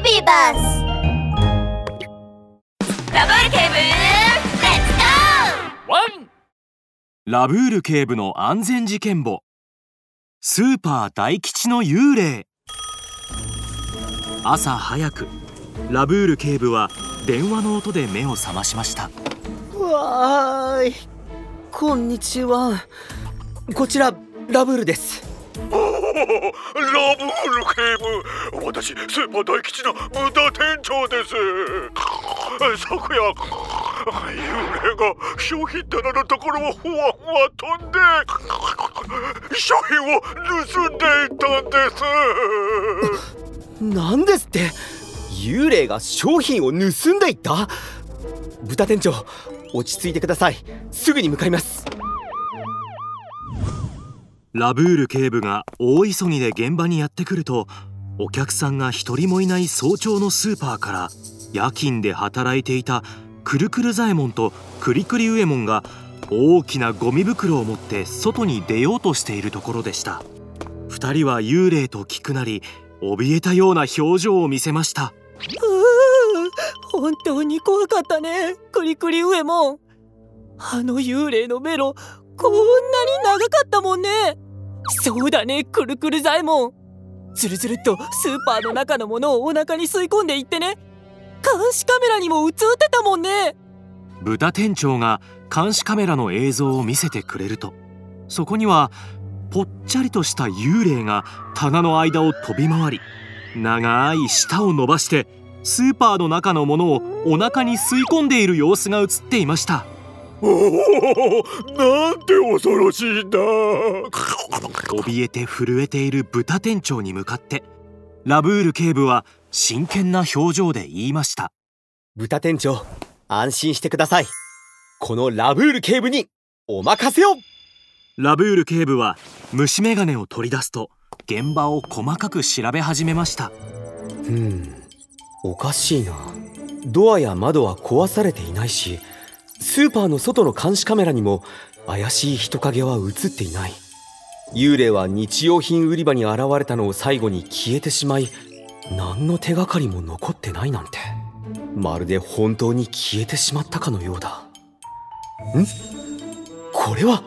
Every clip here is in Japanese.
ビバスラブール警部レッツゴーワンラブール警部の安全事件簿。スーパー大吉の幽霊。朝早くラブール警部は電話の音で目を覚ましました。わーいこんにちは。こちらラブールですラブール警部私スーパー大吉の無駄店長です。昨夜幽霊が商品棚のところをふわふわ飛んで商品を盗んでいたんです。なんですって？幽霊が商品を盗んでいった？豚店長落ち着いてください。すぐに向かいます。ラブール警部が大急ぎで現場にやってくるとお客さんが一人もいない早朝のスーパーから夜勤で働いていたくるくる左衛門とくりくり右衛門が大きなゴミ袋を持って外に出ようとしているところでした。二人は幽霊と聞くなり怯えたような表情を見せました。う本当に怖かったねクリクリ上もあの幽霊のメロこんなに長かったもんね。そうだねくるくる左衛門。ずるずるっとスーパーの中のものをお腹に吸い込んでいってね。監視カメラにも映ってたもんね。豚店長が監視カメラの映像を見せてくれると。そこにはぽっちゃりとした幽霊が棚の間を飛び回り長い舌を伸ばしてスーパーの中のものをお腹に吸い込んでいる様子が映っていました。おおなんて恐ろしいんだ怯えて震えている豚店長に向かってラブール警部は真剣な表情で言いました。豚店長安心してください。このラブール警部にお任せを。ラブール警部は虫眼鏡を取り出すと現場を細かく調べ始めました。うんおかしいな。ドアや窓は壊されていないしスーパーの外の監視カメラにも怪しい人影は映っていない。幽霊は日用品売り場に現れたのを最後に消えてしまい何の手がかりも残ってないなんて。まるで本当に消えてしまったかのようだ。ん？これは？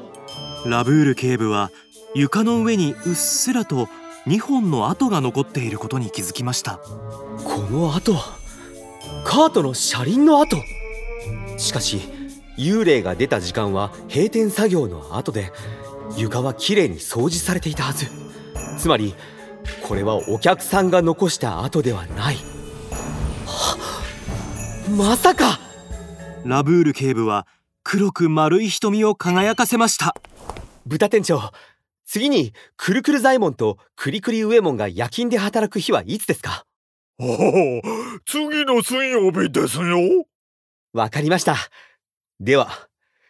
ラブール警部は床の上にうっすらと2本の跡が残っていることに気づきました。この跡はカートの車輪の跡。しかし幽霊が出た時間は閉店作業の後で床はきれいに掃除されていたはず。つまりこれはお客さんが残した跡ではない。まさか！ラブール警部は黒く丸い瞳を輝かせました。豚店長次にくるくる左衛門とくりくり右衛門が夜勤で働く日はいつですか？おお次の水曜日ですよ。わかりましたでは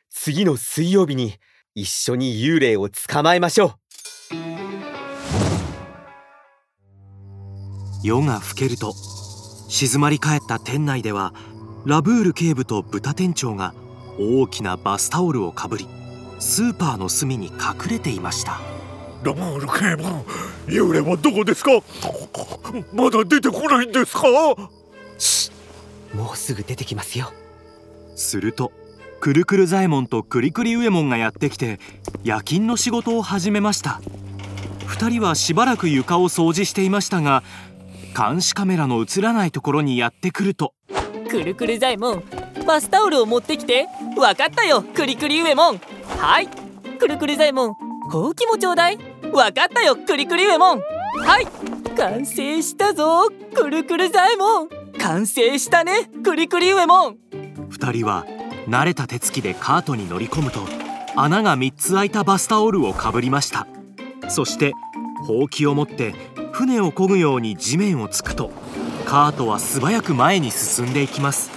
次の水曜日に一緒に幽霊を捕まえましょう。夜が更けると静まり返った店内ではラブール警部と豚店長が大きなバスタオルをかぶりスーパーの隅に隠れていました。ラブール警部幽霊はどこですか？まだ出てこないんですか？もうすぐ出てきますよ。するとくるくる左衛門とくりくり右衛門がやってきて夜勤の仕事を始めました。2人はしばらく床を掃除していましたが監視カメラの映らないところにやってくると。くるくる左衛門バスタオルを持ってきてわかったよクリクリ右衛門。はいくるくる左衛門ほうきもちょうだい。わかったよクリクリ右衛門。はい完成したぞくるくる左衛門。完成したねクリクリ右衛門。2人は慣れた手つきでカートに乗り込むと穴が3つ開いたバスタオルをかぶりました。そしてほうきを持って船を漕ぐように地面をつくとカートは素早く前に進んでいきます。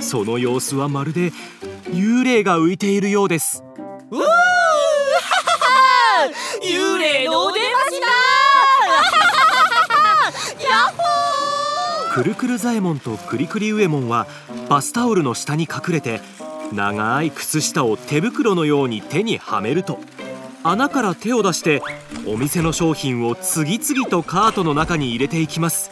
その様子はまるで幽霊が浮いているようです。うー！幽霊のお出ましだ！くるくる左衛門とくりくり右衛門はバスタオルの下に隠れて長い靴下を手袋のように手にはめると穴から手を出してお店の商品を次々とカートの中に入れていきます。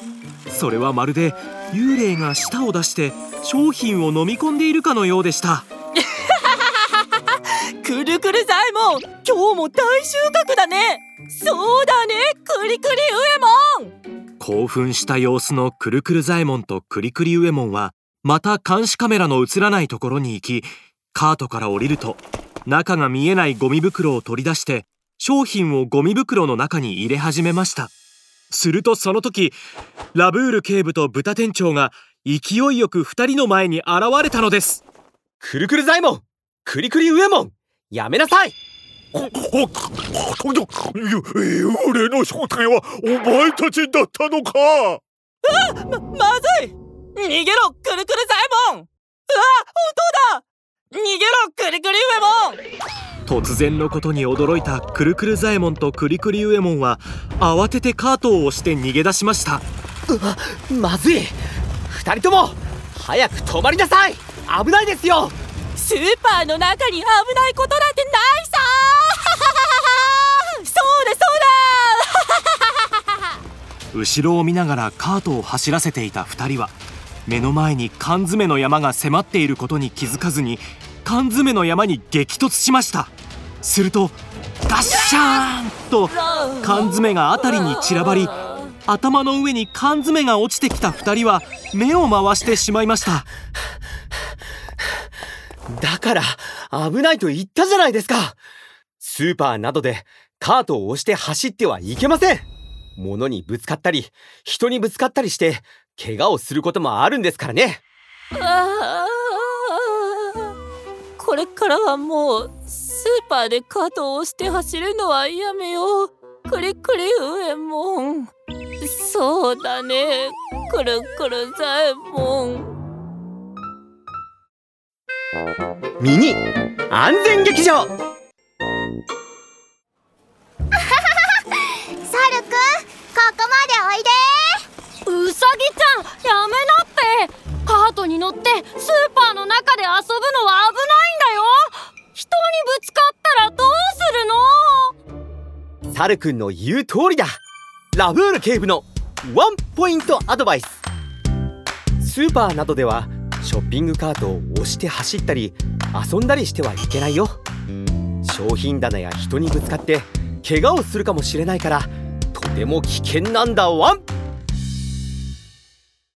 それはまるで幽霊が舌を出して商品を飲み込んでいるかのようでした。くるくる左衛門今日も大収穫だね。そうだねくりくり上門興奮した様子のくるくる左衛門とくりくり上門はまた監視カメラの映らないところに行きカートから降りると中が見えないゴミ袋を取り出して商品をゴミ袋の中に入れ始めました。するとその時ラブール警部と豚店長が勢いよく2人の前に現れたのです。くるくる左衛門くりくり上門やめなさい。おおおゆ幽霊の正体はお前たちだったのかままずい逃げろくるくる左衛門うわ本当だ！逃げろくりくり上門突然のことに驚いたくるくる左衛門とくりくり上門は慌ててカートを押して逃げ出しました。まずい。二人とも早く止まりなさい。危ないですよ。スーパーの中に危ないことなんてないさ！そうだそうだ！後ろを見ながらカートを走らせていた2人は目の前に缶詰の山が迫っていることに気づかずに缶詰の山に激突しました。するとガッシャーンと缶詰が辺りに散らばり頭の上に缶詰が落ちてきた2人は目を回してしまいました。だから危ないと言ったじゃないですか。スーパーなどでカートを押して走ってはいけません。物にぶつかったり人にぶつかったりして怪我をすることもあるんですからね。これからはもうスーパーでカートを押して走るのはやめよう。くりくり上門。そうだね。くるくる左衛門。ミニ。安全劇場乗ってスーパーの中で遊ぶのは危ないんだよ。人にぶつかったらどうするの？サルくんの言う通りだ。ラブール警部のワンポイントアドバイス。スーパーなどではショッピングカートを押して走ったり遊んだりしてはいけないよ。商品棚や人にぶつかって怪我をするかもしれないからとても危険なんだワン。